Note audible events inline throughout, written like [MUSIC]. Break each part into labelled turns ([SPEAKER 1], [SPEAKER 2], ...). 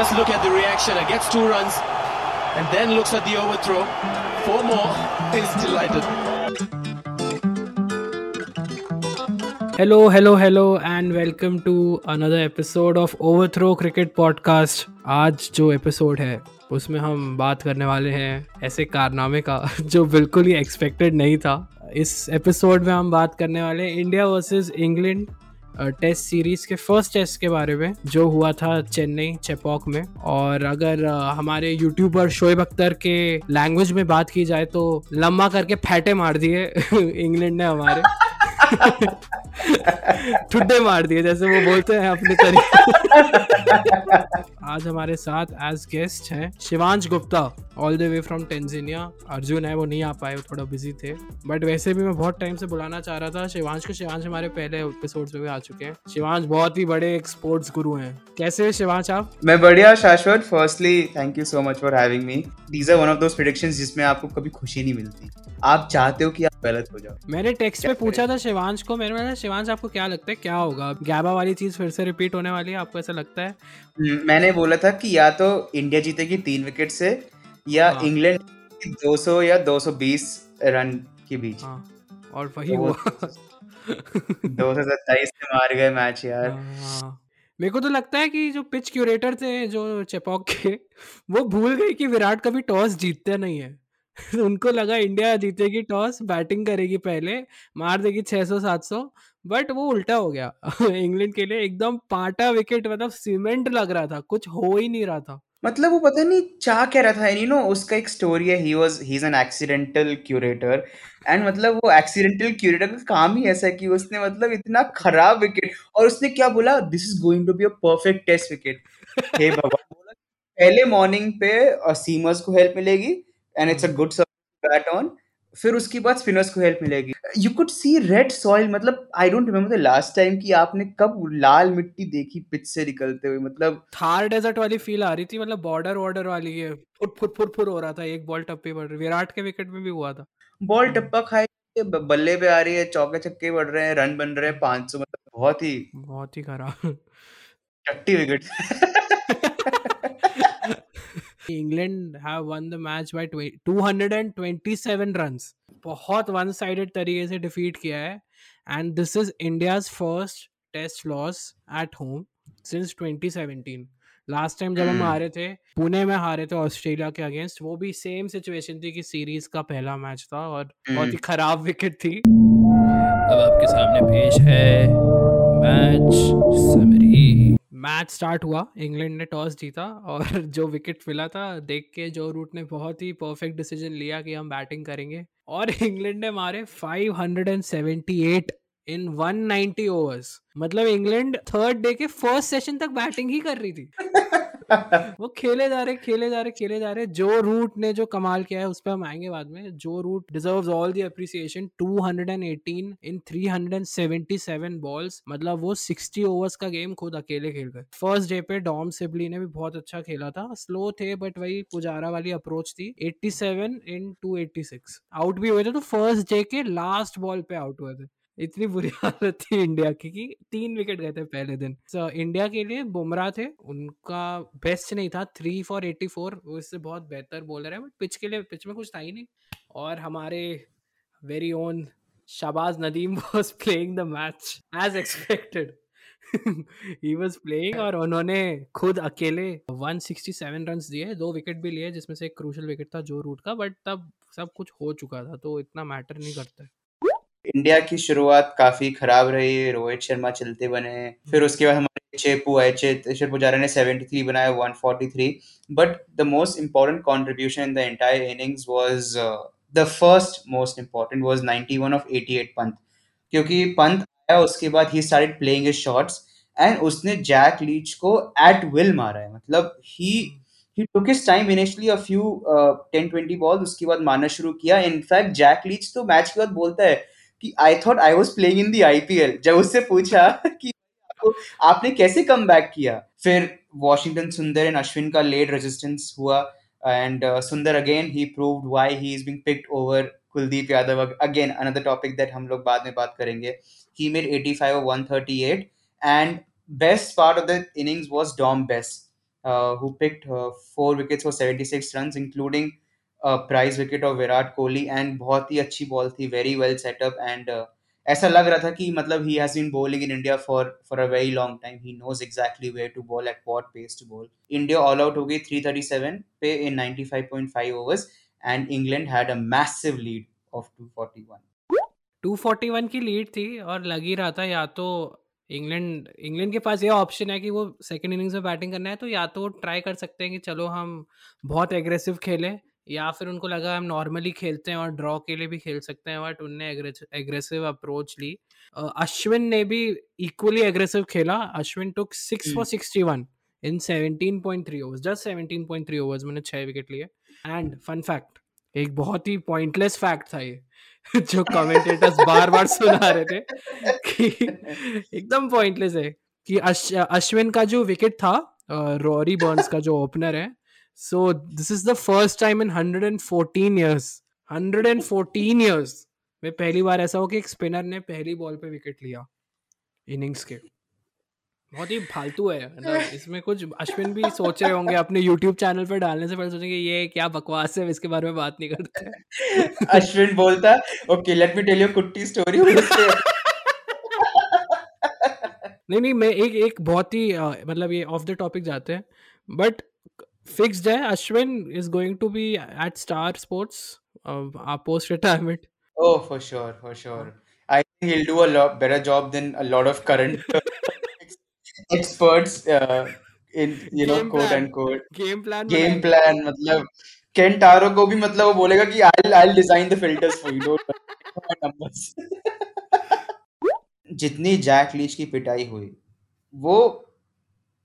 [SPEAKER 1] just look at the reaction and gets two runs and then looks at the overthrow. Four more. He's delighted.
[SPEAKER 2] Hello, hello, hello, and welcome to another episode of Overthrow Cricket Podcast. आज जो episode है उसमें हम बात करने वाले हैं ऐसे कारनामे का जो बिल्कुल ही एक्सपेक्टेड नहीं था इस एपिसोड में हम बात करने वाले हैं India versus England test series के फ़र्स्ट टेस्ट के बारे में, जो हुआ था चेन्नई, चेपॉक में। और अगर हमारे यूट्यूबर शोएब अख्तर के लैंग्वेज में बात की जाए तो लंबा करके फैटे मार दिए [LAUGHS] इंग्लैंड ने हमारे। [LAUGHS] ठुड्डे मार दिए, जैसे वो बोलते हैं अपने तरीके आज हमारे साथ एज गेस्ट हैं Shivansh Gupta all the way from Tanzania Arjun है, वो नहीं आ पाए, वो थोड़ा बिज़ी थे। बट वैसे भी मैं बहुत टाइम से बुलाना चाह रहा था। शिवांश को, शिवांश हमारे पहले एपिसोड्स में भी आ चुके हैं। शिवांश बहुत ही बड़े एक स्पोर्ट्स गुरु हैं। कैसे हैं शिवांश आप?
[SPEAKER 3] मैं बढ़िया, Shashwat. Firstly thank you so much for having me these are one of those predictions जिसमें आपको कभी खुशी नहीं मिलती। आप चाहते हो कि गलत हो जाओ।
[SPEAKER 2] मैंने टेक्स्ट में पूछा था शिवांश को मैंने बोला शिवांश आपको क्या लगता है? क्या होगा? गैबा वाली चीज़ फिर से रिपीट होने वाली है आपको ऐसा लगता है?
[SPEAKER 3] हम्म, मैंने बोला था कि या तो इंडिया जीतेगी तीन विकेट से या
[SPEAKER 2] हाँ।
[SPEAKER 3] इंग्लैंड 200 या 220 रन के बीच।
[SPEAKER 2] हाँ और वही हुआ।
[SPEAKER 3] 227 से मार गए मैच यार।
[SPEAKER 2] हाँ। मेरे को तो लगता है कि जो पिच क्यूरेटर थे जो चेपॉक के वो भूल गए कि विराट कभी टॉस जीतते नहीं है। [LAUGHS] उनको लगा इंडिया जीतेगी टॉस, बैटिंग करेगी पहले, मार देगी 600 700 बट वो उल्टा हो गया। [LAUGHS] इंग्लैंड के लिए एकदम पाटा विकेट मतलब सीमेंट लग रहा था, कुछ हो ही नहीं रहा था।
[SPEAKER 3] मतलब वो पता नहीं चाह क्या रहा था यू नो उसका एक स्टोरी है he was he is an accidental curator and मतलब वो एक्सीडेंटल क्यूरेटर का काम ही ऐसा है कि उसने मतलब इतना खराब विकेट और उसने क्या बोला this is going to be a perfect test wicket हे भगवान, बोला पहले मॉर्निंग पे सीमर्स को हेल्प मिलेगी and it's a good bat on फिर उसके बाद स्पिनर्स को हेल्प मिलेगी। You could see red soil मतलब I don't remember the last time कि आपने कब लाल मिट्टी देखी पिच से निकलते हुए मतलब
[SPEAKER 2] थार डेजर्ट वाली फील आ रही थी मतलब बॉर्डर वॉर्डर वाली है फुट फुट फुट फुट हो रहा था एक बॉल टप्पे पड़ रही विराट के विकेट में भी हुआ था।
[SPEAKER 3] बॉल
[SPEAKER 2] हम्म।
[SPEAKER 3] टप्पा खाए बल्ले पे आ रही है चौके छक्के बढ़ रहे हैं रन बन रहे हैं 500 मतलब बहुत ही
[SPEAKER 2] बहुत ही खराब।
[SPEAKER 3] टट्टी wicket
[SPEAKER 2] England have won the match by 227 runs बहुत वन साइडेड तरीके से डिफीट किया है। And this is India's first test loss at home since 2017 last time जब हम
[SPEAKER 3] Hmm.
[SPEAKER 2] हारे थे पुणे में हारे थे ऑस्ट्रेलिया के अगेंस्ट वो भी सेम सिचुएशन थी कि सीरीज़ का पहला मैच था और बहुत ही
[SPEAKER 3] Hmm.
[SPEAKER 2] खराब विकेट थी। अब आपके सामने पेश है मैच समरी मैच स्टार्ट हुआ, इंग्लैंड ने टॉस जीता और [LAUGHS] जो विकेट मिला था, देख के जो रूट ने बहुत ही परफेक्ट डिसीज़न लिया कि हम बैटिंग करेंगे और [LAUGHS] इंग्लैंड ने मारे 578 इन 190 ओवर्स मतलब इंग्लैंड थर्ड डे के फ़र्स्ट सेशन तक बैटिंग ही कर रही थी। [LAUGHS] वो खेले जा रहे, खेले जा रहे, खेले जा रहे। जो रूट ने जो कमाल किया है, उस पर हम आएँगे बाद में। Joe Root deserve all the appreciation 218 in 377 balls मतलब वो 60 ओवर्स का गेम खुद अकेले खेल गए फ़र्स्ट डे पे डॉम सिबली ने भी बहुत अच्छा खेला था। स्लो थे बट वही पुजारा वाली अप्रोच थी। 87 इन 286 आउट भी हुए थे तो फ़र्स्ट डे के लास्ट बॉल पे आउट हुए थे। इतनी बुरी [LAUGHS] हालत थी इंडिया की कि तीन विकेट गए थे पहले दिन। So, इंडिया के लिए बुमराह थे। उनका बेस्ट नहीं था। थ्री फॉर एटी फोर वो इससे बहुत बेहतर बॉलर है बट पिच के लिए पिच में कुछ था ही नहीं। और हमारे very own Shahbaz Nadeem was playing the match as expected he was playing और उन्होंने खुद अकेले 167 रन्स दिए दो विकेट भी लिए जिसमें से एक क्रूशल विकेट था जो रूट का बट तब सब कुछ हो चुका था तो इतना मैटर नहीं करता है।
[SPEAKER 3] इंडिया की शुरुआत काफ़ी खराब रही रोहित शर्मा चलते बने फिर उसके बाद हमारे चेपू आए चेतेश्वर पुजारा ने 73 बनाया 143 but the most important contribution in the entire innings was the first most important was 91 of 88 Pant क्योंकि पंत आया उसके बाद ही started playing his shots and उसने जैक लीच को एट विल मारा है मतलब ही he took his time initially a few uh, 10 20 balls उसके बाद मारना शुरू किया इनफैक्ट जैक लीच तो मैच के बाद बोलता है कि I thought I was playing in the IPL जब उससे पूछा कि आपको आपने कैसे कम किया? फिर वॉशिंगटन सुंदर एंड अश्विन का लेट रेजिस्टेंस हुआ and Sundar again he proved why he is being picked over Kuldeep Yadav again another topic that हम लोग बाद में बात करेंगे. He made 85 or 138 and best part of the innings was Dom Best uh, who picked uh, four wickets for 76 runs, including prize wicket of Virat Kohli and बहुत ही अच्छी ball थी वेरी वेल सेटअप एंड ऐसा लग रहा था कि मतलब he has been bowling in India for for a very long time he knows exactly where to bowl at what pace to bowl India all out हो गई three thirty seven पे in ninety five point five overs and England had a massive lead of two
[SPEAKER 2] forty one two forty one की lead थी और लग ही रहा था या तो इंग्लैंड इंग्लैंड के पास ये ऑप्शन है कि वो सेकेंड इनिंग्स में बैटिंग करना है तो या तो ट्राई कर सकते हैं कि चलो हम बहुत एग्रेसिव खेलें या फिर उनको लगा हम नॉर्मली खेलते हैं और ड्रॉ के लिए भी खेल सकते हैं बट उनने एग्रेसिव अप्रोच ली। अश्विन ने भी इक्वली एग्रेसिव खेला। Ashwin took six for sixty one in seventeen point three overs just seventeen point three overs मैंने छह विकेट लिए। एंड फन फैक्ट एक बहुत ही पॉइंटलेस फैक्ट था ये [LAUGHS] जो कमेंटेटर्स बार बार सुना रहे थे कि एकदम पॉइंटलेस है कि अश्विन का जो विकेट था रॉरी बर्न्स का जो ओपनर है so this is the first time in 114 years 114 years में पहली बार ऐसा हो कि एक स्पिनर ने पहली बॉल पे विकेट लिया इनिंग्स के। बहुत ही फालतू है मतलब इसमें कुछ अश्विन भी सोच रहे होंगे अपने YouTube चैनल पर डालने से पहले सोचेंगे ये क्या बकवास है इसके बारे में बात नहीं करते [LAUGHS]
[SPEAKER 3] अश्विन बोलता okay let me tell you kutti story
[SPEAKER 2] नहीं नहीं मैं एक एक बहुत ही मतलब ये ऑफ़ द टॉपिक जाते हैं बट फिक्स्ड है. Ashwin is going to be at Star Sports post retirement
[SPEAKER 3] oh for sure for sure I think he will do a lot better job than a lot of current experts in you know quote
[SPEAKER 2] and
[SPEAKER 3] quote
[SPEAKER 2] game plan
[SPEAKER 3] game plan मतलब केन टारो को भी मतलब वो बोलेगा कि I will I will design the filters for you don't numbers जितनी जैक लीच की पिटाई हुई वो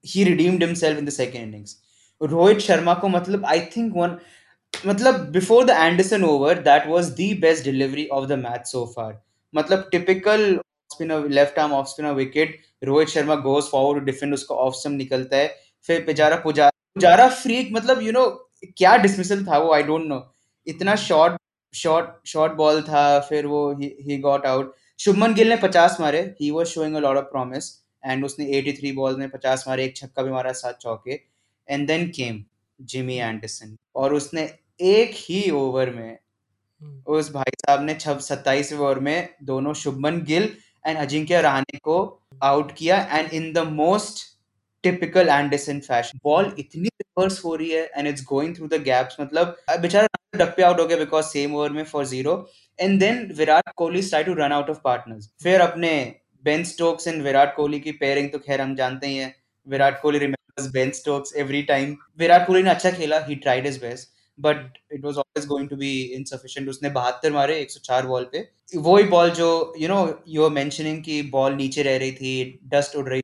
[SPEAKER 3] he redeemed himself in the second innings Rohit Sharma को मतलब आई थिंक वन मतलब before the Anderson over that was the best delivery of the match so far मतलब typical spinner left arm off spinner wicket Rohit Sharma goes forward defend उसका off stump निकलता है। फिर बेचारा Pujara Pujara freak मतलब you you know know, क्या dismissal था वो आई डोंट नो इतना शॉर्ट शॉर्ट शॉर्ट बॉल था फिर वो he got out Shubman Gill ने 50 मारे he was showing a lot of promise and उसने 83 बॉल में 50 मारे एक छक्का भी मारा सात चौके। And then came Jimmy Anderson और उसने एक ही ओवर में उस भाई साहब ने छब सत्ताईस ओवर में दोनों शुभमन गिल एंड अजिंक्य रहाणे को आउट किया and in the most typical Anderson fashion ball इतनी रिवर्स हो रही है and it's going through the gaps मतलब बेचारा डक पे आउट हो गया बिकॉज़ सेम ओवर में for zero and then Virat Kohli try to run out of partners फिर अपने Ben Stokes and Virat Kohli की पेयरिंग तो खैर हम जानते ही है. Virat Kohli Ben Stokes every time Virat Kohli ने अच्छा खेला he tried his best but it was always going to be insufficient उसने 72 मारे 104 बॉल पे। वही बॉल जो you know you are mentioning कि बॉल नीचे रह रही थी डस्ट उड़ रही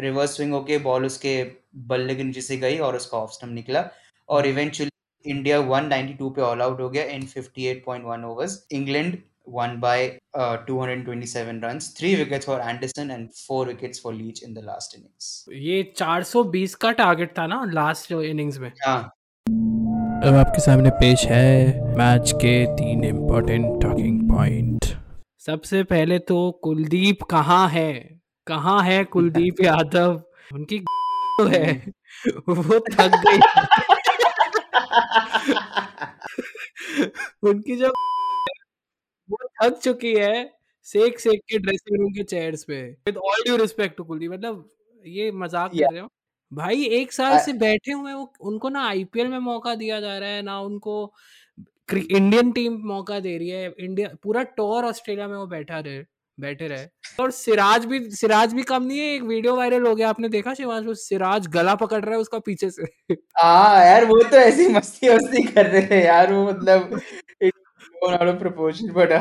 [SPEAKER 3] रिवर्स स्विंग होके बॉल उसके बल्ले के नीचे से गई और उसका ऑफ़ स्टंप निकला। और इवेंचुअली इंडिया 192 पे ऑल आउट हो गया in 58.1 overs England won by uh, 227 runs, three wickets for Anderson and four wickets for Leach in the last innings.
[SPEAKER 2] ये 420 का टारगेट था ना लास्ट इनिंग्स में?
[SPEAKER 3] हाँ।
[SPEAKER 2] अब आपके सामने पेश है मैच के तीन इम्पोर्टेंट टॉकिंग पॉइंट सबसे पहले तो कुलदीप कहाँ है? कहाँ है कुलदीप [LAUGHS] यादव? उनकी [LAUGHS] है। वो थक गई। [LAUGHS] उनकी जो वो थक चुकी है सेक सेक के ड्रेसिंग रूम के चेयर्स पे। With all due respect to Kuldeep मतलब ये मज़ाक कर रहे हो? भाई एक साल से बैठे हुए वो उनको ना आईपीएल में मौका दिया जा रहा है ना उनको इंडियन टीम मौका दे रही है। इंडिया पूरा टूर ऑस्ट्रेलिया में वो बैठा रहे बैठे रहे। और सिराज भी सिराज भी कम नहीं है एक वीडियो वायरल हो गया आपने देखा शिवांश? वो सिराज गला पकड़ रहा है उसका पीछे से।
[SPEAKER 3] हाँ यार वो तो ऐसी मस्ती मस्ती कर रहे थे यार वो मतलब प्रपोजल बट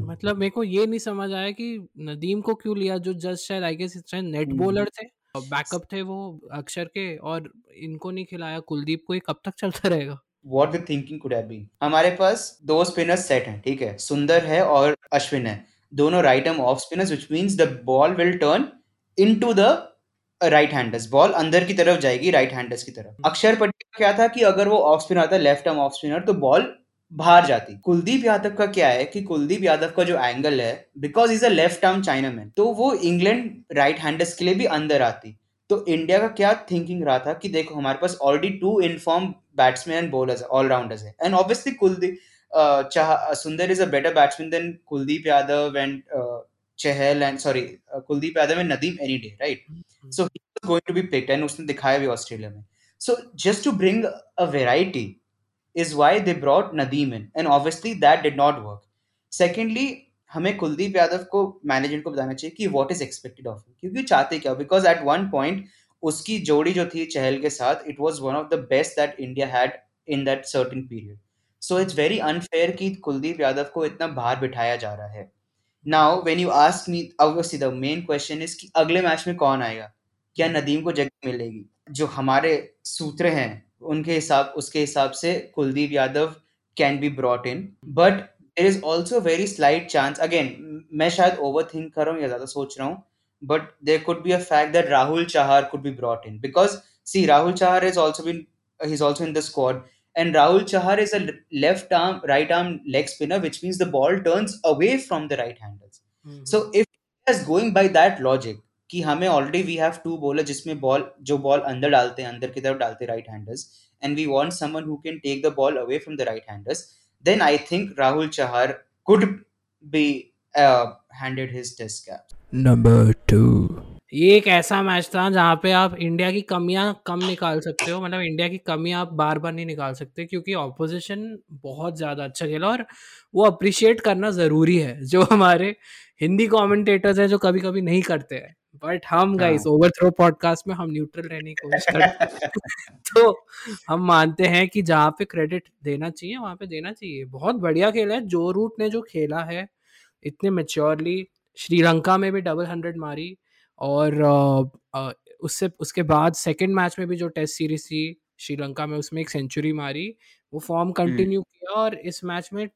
[SPEAKER 2] मतलब मेरे को ये नहीं समझ आया कि नदीम को क्यों लिया जो जस्ट शायद आई गेस नेट बॉलर थे बैकअप थे वो अक्षर के और इनको नहीं खिलाया। कुलदीप को ये कब तक चलता रहेगा?
[SPEAKER 3] What the thinking could have been हमारे पास दो स्पिनर्स सेट हैं ठीक है? सुंदर है और अश्विन है। दोनों right arm off spinners which means the ball will turn into the right handers ball अंदर की तरफ़ जाएगी राइट हैंडर्स की तरफ़। अक्षर पटेल क्या था कि अगर वो ऑफ़ स्पिनर आता लेफ़्ट आर्म ऑफ़ स्पिनर तो बॉल बाहर जाती। कुलदीप यादव का क्या है कि कुलदीप यादव का जो एंगल है because is a left arm chinaman तो वो इंग्लैंड राइट हैंडर्स के लिए भी अंदर आती। तो इंडिया का क्या थिंकिंग रहा था कि देखो हमारे पास already two in form batsman and bowlers allrounders है। एंड ऑब्वियसली कुलदीप चाह Sundar is a better batsman than Kuldeep Yadav and Chahal and sorry Kuldeep Yadav and Nadeem any day right so he was going to be picked and उसने दिखाया भी Australia में। So just to bring a variety is why they brought Nadeem in. And obviously that did not work. Secondly, हमें कुलदीप यादव को management को बताना चाहिए कि व्हाट इज़ एक्सपेक्टेड ऑफ़ क्योंकि चाहते क्या? बिकॉज़ एट वन पॉइंट उसकी जोड़ी जो थी चहल के साथ it was one of the best that India had in that certain period so it's very unfair कि कुलदीप यादव को इतना बाहर बिठाया जा रहा है। Now when you ask me obviously the main question is कि अगले मैच में कौन आएगा? क्या नदीम को जगह मिलेगी? जो हमारे सूत्र हैं उनके हिसाब उसके हिसाब से Kuldeep Yadav can be brought in but there is also very slight chance again मैं शायद ओवर थिंक कर रहा हूँ या ज़्यादा सोच रहा हूँ but there could be a fact that Rahul Chahar could be brought in because see Rahul Chahar is also been is also in the squad and Rahul Chahar is a left arm right arm leg spinner which means the ball turns away from the right
[SPEAKER 2] handles
[SPEAKER 3] so if is going by that logic कि हमें already we have two bowler जिसमें ball जो ball अंदर डालते हैं अंदर की तरफ़ डालते हैं right handers and we want someone who can take the ball away from the right handers then I think Rahul Chahar could be handed his test cap
[SPEAKER 2] number two ये एक ऐसा मैच था जहाँ पे आप इंडिया की कमियाँ कम निकाल सकते हो मतलब इंडिया की कमियाँ आप बार बार नहीं निकाल सकते क्योंकि ऑपोजिशन बहुत ज़्यादा अच्छा खेला और वो अप्रिशिएट करना ज़रूरी है जो हमारे हिंदी कमेंटेटर्स हैं जो कभी कभी नहीं करते हैं। बट हम गाइस ओवर थ्रो पॉडकास्ट में हम न्यूट्रल रहने की कोशिश करते हैं। [LAUGHS] तो हम मानते हैं कि जहाँ पे क्रेडिट देना चाहिए वहाँ पे देना चाहिए। बहुत बढ़िया खेला है। जो रूट ने जो खेला है इतने मेच्योरली श्रीलंका में भी डबल हंड्रेड मारी और अ, अ, उससे उसके बाद सेकेंड मैच में भी जो टेस्ट सीरीज़ थी श्रीलंका में उसमें एक सेंचुरी मारी। वो फॉर्म कंटिन्यू किया और इस मैच में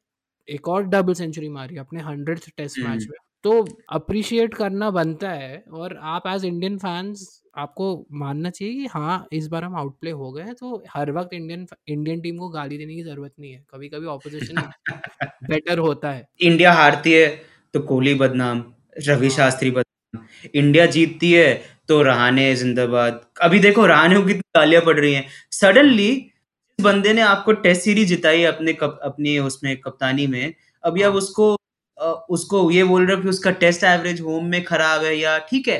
[SPEAKER 2] एक और डबल सेंचुरी मारी अपने हंड्रेड टेस्ट मैच
[SPEAKER 3] हम्म।
[SPEAKER 2] में। तो अप्रिशिएट करना बनता है और आप एज इंडियन फैंस आपको मानना चाहिए कि हाँ इस बार हम आउटप्ले हो गए हैं तो हर वक्त इंडियन इंडियन टीम को गाली देने की ज़रूरत नहीं है। कभी कभी ऑपोजिशन बेटर होता है।
[SPEAKER 3] इंडिया हारती है तो कोहली बदनाम रवि
[SPEAKER 2] हाँ।
[SPEAKER 3] शास्त्री बदनाम। इंडिया जीतती है तो रहाने जिंदाबाद। अभी देखो रहाने को कितनी गालियाँ पड़ रही हैं। सडनली बंदे ने आपको टेस्ट सीरीज़ जिताई अपने कप, अपनी उसमें कप्तानी में। अभी आप
[SPEAKER 2] हाँ।
[SPEAKER 3] उसको अ, उसको ये बोल रहे हो कि उसका टेस्ट एवरेज होम में खराब है या ठीक है?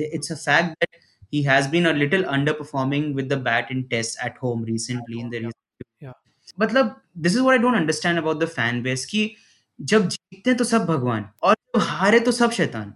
[SPEAKER 3] It's a fact that he has been a little underperforming with the bat in test at home recently in the
[SPEAKER 2] Yeah.
[SPEAKER 3] मतलब this is what I don't understand about the fan base कि जब जीतते हैं तो सब भगवान और जब हारे तो सब शैतान।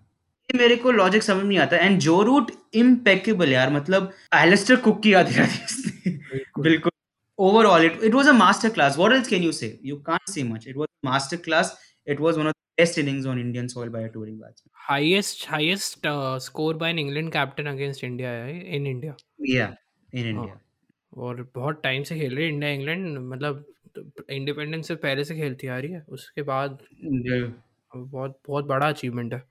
[SPEAKER 3] ये मेरे को लॉजिक समझ नहीं आता। एंड जो रूट इम्पेकेबल यार। मतलब एलिस्टर कुक की याद है
[SPEAKER 2] बिल्कुल।
[SPEAKER 3] बिल्कुल। Overall it it was a master class what else can you say you can't say much it was a master class it was one of the best innings on Indian soil by a touring batsman
[SPEAKER 2] highest highest uh, score by an England captain against India है in India.
[SPEAKER 3] या in India
[SPEAKER 2] और बहुत time से खेल रही है India England मतलब independence से पहले से खेलती आ रही है उसके बाद बहुत बहुत बड़ा अचीवमेंट है।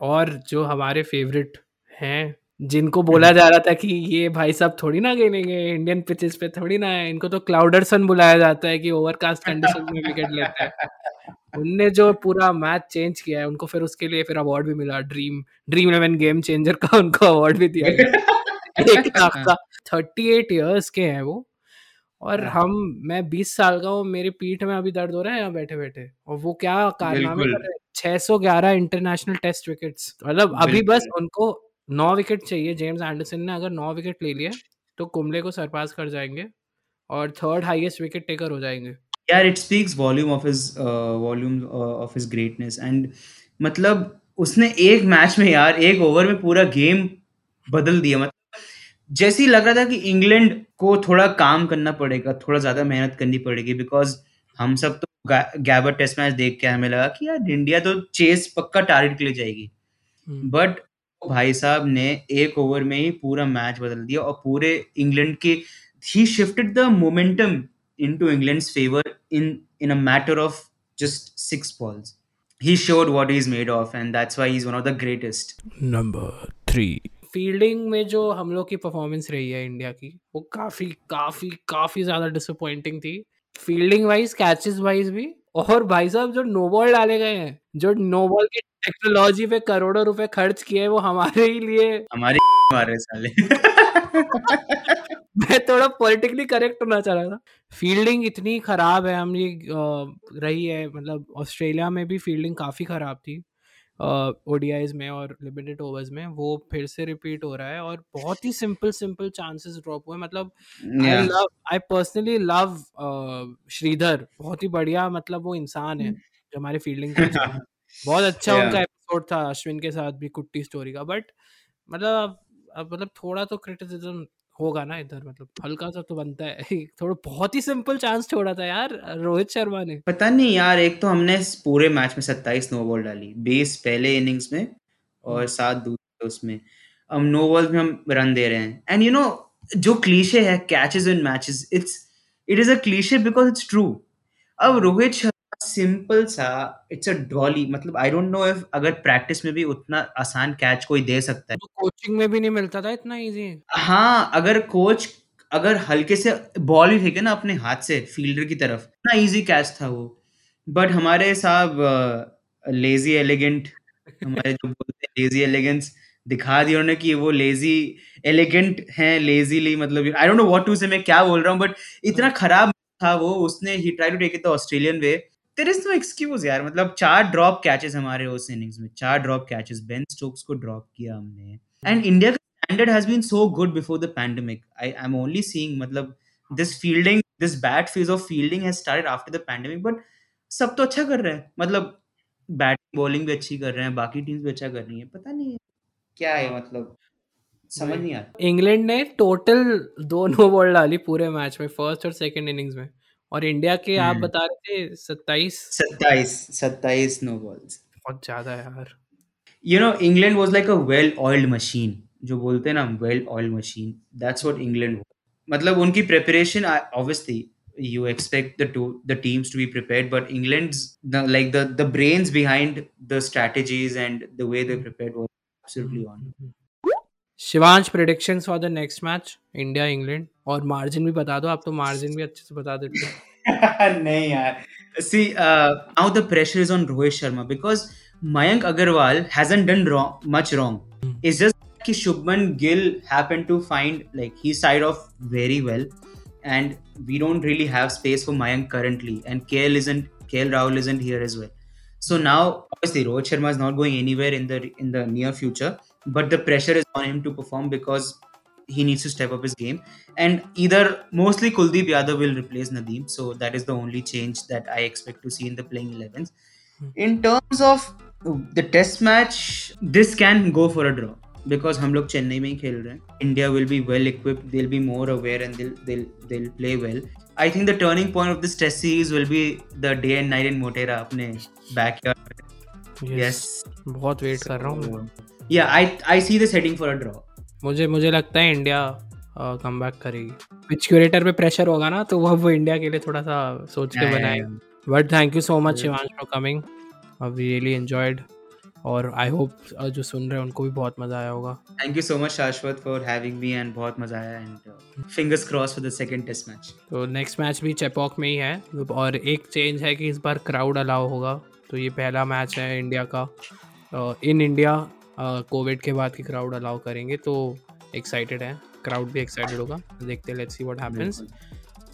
[SPEAKER 2] और जो हमारे फेवरेट हैं जिनको बोला जा रहा था कि ये भाई साहब थोड़ी ना खेलेंगे इंडियन पिचेस पे थोड़ी ना है इनको तो क्लाउडरसन बुलाया जाता है कि ओवरकास्ट कंडीशन में विकेट लेता हैं। [LAUGHS] उनने जो पूरा मैच चेंज किया है उनको फिर उसके लिए फिर अवार्ड भी मिला Dream Dream Eleven game changer का उनको अवार्ड भी दिया गया। थर्टी एट ईयर्स के हैं वो। और
[SPEAKER 3] हाँ।
[SPEAKER 2] हम मैं बीस साल का हूँ मेरी पीठ में अभी दर्द हो रहा है यहाँ बैठे बैठे और वो क्या कारनामे कर रहे हैं? छह सौ ग्यारह इंटरनेशनल टेस्ट विकेट्स मतलब अभी बस उनको नौ विकेट चाहिए। जेम्स एंडरसन ने अगर नौ विकेट ले लिए तो कुंबले को सरपास कर जाएँगे और थर्ड हाईएस्ट विकेट टेकर हो जाएँगे।
[SPEAKER 3] यार it speaks volume of his volume of his greatness and मतलब उसने एक मैच में यार एक ओवर में पूरा गेम बदल दिया। मतलब जैसे ही लग रहा था कि इंग्लैंड को थोड़ा काम करना पड़ेगा थोड़ा ज़्यादा मेहनत करनी पड़ेगी बिकॉज़ हम सब तो गैबर टेस्ट मैच देख के हमें लगा कि यार इंडिया तो चेस पक्का टारगेट के लिए जाएगी।
[SPEAKER 2] हम्म,
[SPEAKER 3] बट भाई साहब ने एक ओवर में ही पूरा मैच बदल दिया और पूरे इंग्लैंड के he shifted the momentum into England's favor in in a matter of just six balls. He showed what he's made of, and that's why he's one of the greatest.
[SPEAKER 2] Number three fielding में जो हम लोग की performance रही है India की वो काफ़ी काफ़ी काफ़ी ज़्यादा डिसअपॉइंटिंग थी फील्डिंग वाइज कैचेस वाइज भी और भाई साहब जो नो बॉल डाले गए हैं जो नो बॉल की टेक्नोलॉजी पे करोड़ों रुपए खर्च किए वो हमारे ही लिए
[SPEAKER 3] हमारे [LAUGHS] मारे साले [LAUGHS]
[SPEAKER 2] मैं थोड़ा पॉलिटिकली करेक्ट होना चाह रहा था। फील्डिंग इतनी खराब है हम ये रही है मतलब ऑस्ट्रेलिया में भी फील्डिंग काफ़ी ख़राब थी ओडीआईज में और लिमिटेड ओवर्स में वो फिर से रिपीट हो रहा है और बहुत ही सिंपल सिंपल चांसेस ड्रॉप हुए मतलब I love I personally love Sridhar बहुत ही बढ़िया मतलब वो इंसान है जो हमारे फील्डिंग [LAUGHS] बहुत अच्छा yeah. उनका एपिसोड था अश्विन के साथ भी कुट्टी स्टोरी का बट मतलब अब मतलब थोड़ा तो क्रिटिसिज्म होगा ना इधर मतलब हल्का सा तो बनता है। [LAUGHS] थोड़ा बहुत ही सिंपल चांस छोड़ा था यार रोहित शर्मा ने।
[SPEAKER 3] पता नहीं यार एक तो हमने पूरे मैच में सत्ताईस नो बॉल डाली बीस पहले इनिंग्स में और हम्म। सात दूसरे उसमें। अब नो बॉल में हम रन दे रहे हैं। एंड यू नो जो क्लीशे है catches in matches it's it is a cliche because it's true अब रोहित शर्मा सिंपल सा इट्स अ डॉली मतलब आई डोंट नो इफ़ अगर प्रैक्टिस में भी उतना आसान कैच कोई दे सकता है।
[SPEAKER 2] तो कोचिंग में भी नहीं मिलता था इतना इजी
[SPEAKER 3] हाँ अगर कोच अगर हल्के से बॉल भी फेंके ना अपने हाथ से फील्डर की तरफ़ ना इजी कैच था वो। बट हमारे साहब लेजी एलिगेंट हमारे जो बोलते हैं लेजी एलिगेंस दिखा दिया उन्होंने कि वो लेजी एलिगेंट हैं लेजीली मतलब I don't know what to say मैं क्या बोल रहा हूँ बट इतना हाँ। खराब था वो उसने ही try to take it the Australian way there is no excuse यार मतलब चार ड्रॉप कैचेस हमारे उस इनिंग्स में चार ड्रॉप कैचेस बेन स्टोक्स को ड्रॉप किया हमने। एंड इंडिया का standard has been so good before the pandemic I I am only seeing मतलब this fielding this bad phase of fielding has started after the pandemic but सब तो अच्छा कर रहे हैं। मतलब बैटिंग बॉलिंग भी अच्छी कर रहे हैं बाकी टीम्स भी अच्छा कर रही हैं। पता नहीं क्या है मतलब समझ नहीं आता।
[SPEAKER 2] इंग्लैंड ने टोटल दो नो बॉल डाली पूरे मैच में फ़र्स्ट और सेकंड इनिंग्स में। और इंडिया के आप हम्म। बता रहे थे सत्ताईस
[SPEAKER 3] सत्ताईस सत्ताईस नो बॉल्स
[SPEAKER 2] बहुत ज़्यादा यार
[SPEAKER 3] you know England was like a well oiled machine जो बोलते हैं ना well oiled machine that's what England मतलब उनकी preparation obviously you expect the two the teams to be prepared but england's the, like the the brains behind the strategies and the way they prepared was absolutely on
[SPEAKER 2] Shivansh prediction for the next match India England और margin भी बता दो आप तो margin भी अच्छे से बता देते [LAUGHS]
[SPEAKER 3] नहीं यार। See now the pressure is on Rohit Sharma because Mayank Agarwal hasn't done much wrong is just कि Shubman Gill happen to find like he side of very well and we don't really have space for Mayank currently and K L isn't K L Rahul isn't here is well so now Rohit Sharma is not going anywhere in the in the near future but the pressure is on him to perform because he needs to step up his game. And either mostly Kuldeep Yadav will replace Nadeem, so that is the only change that I expect to see in the playing 11s. Hmm. In terms of the test match, this can go for a draw because हम लोग चेन्नई में ही खेल रहे हैं India will be well equipped they'll be more aware and they'll they'll they'll play well I think the turning point of this test series will be the day and night in Motera अपने backyard
[SPEAKER 2] yes, yes. बहुत wait कर रहा हूँ
[SPEAKER 3] या I I see this heading for a draw
[SPEAKER 2] मुझे मुझे लगता है इंडिया कम बैक करेगी। पिच क्यूरेटर पे प्रेशर होगा ना तो वो वो इंडिया के लिए थोड़ा सा सोच के बनाएगा। But thank you so much Shivansh for coming we really enjoyed और आई होप जो सुन रहे हैं उनको भी बहुत मज़ा आया होगा।
[SPEAKER 3] Thank you so much Shashwat for having me and बहुत मज़ा आया and fingers cross for the second test match
[SPEAKER 2] तो नेक्स्ट मैच भी चेपॉक में ही है। और एक चेंज है कि इस बार क्राउड अलाउ होगा। तो ये पहला मैच है इंडिया का। इन इंडिया कोविड के बाद की क्राउड अलाउ करेंगे तो एक्साइटेड है। क्राउड भी एक्साइटेड होगा। देखते let's see what happens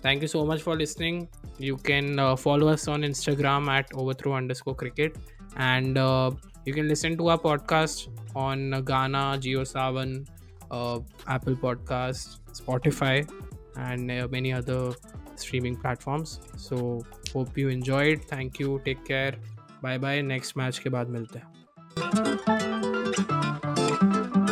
[SPEAKER 2] thank you so much for listening you can follow us on Instagram at over through underscore cricket and you can listen to our podcast on Gaana Jio Saavn Apple podcast Spotify and many other streaming platforms so hope you enjoyed. Thank you take care bye bye next match के बाद मिलते हैं। うん。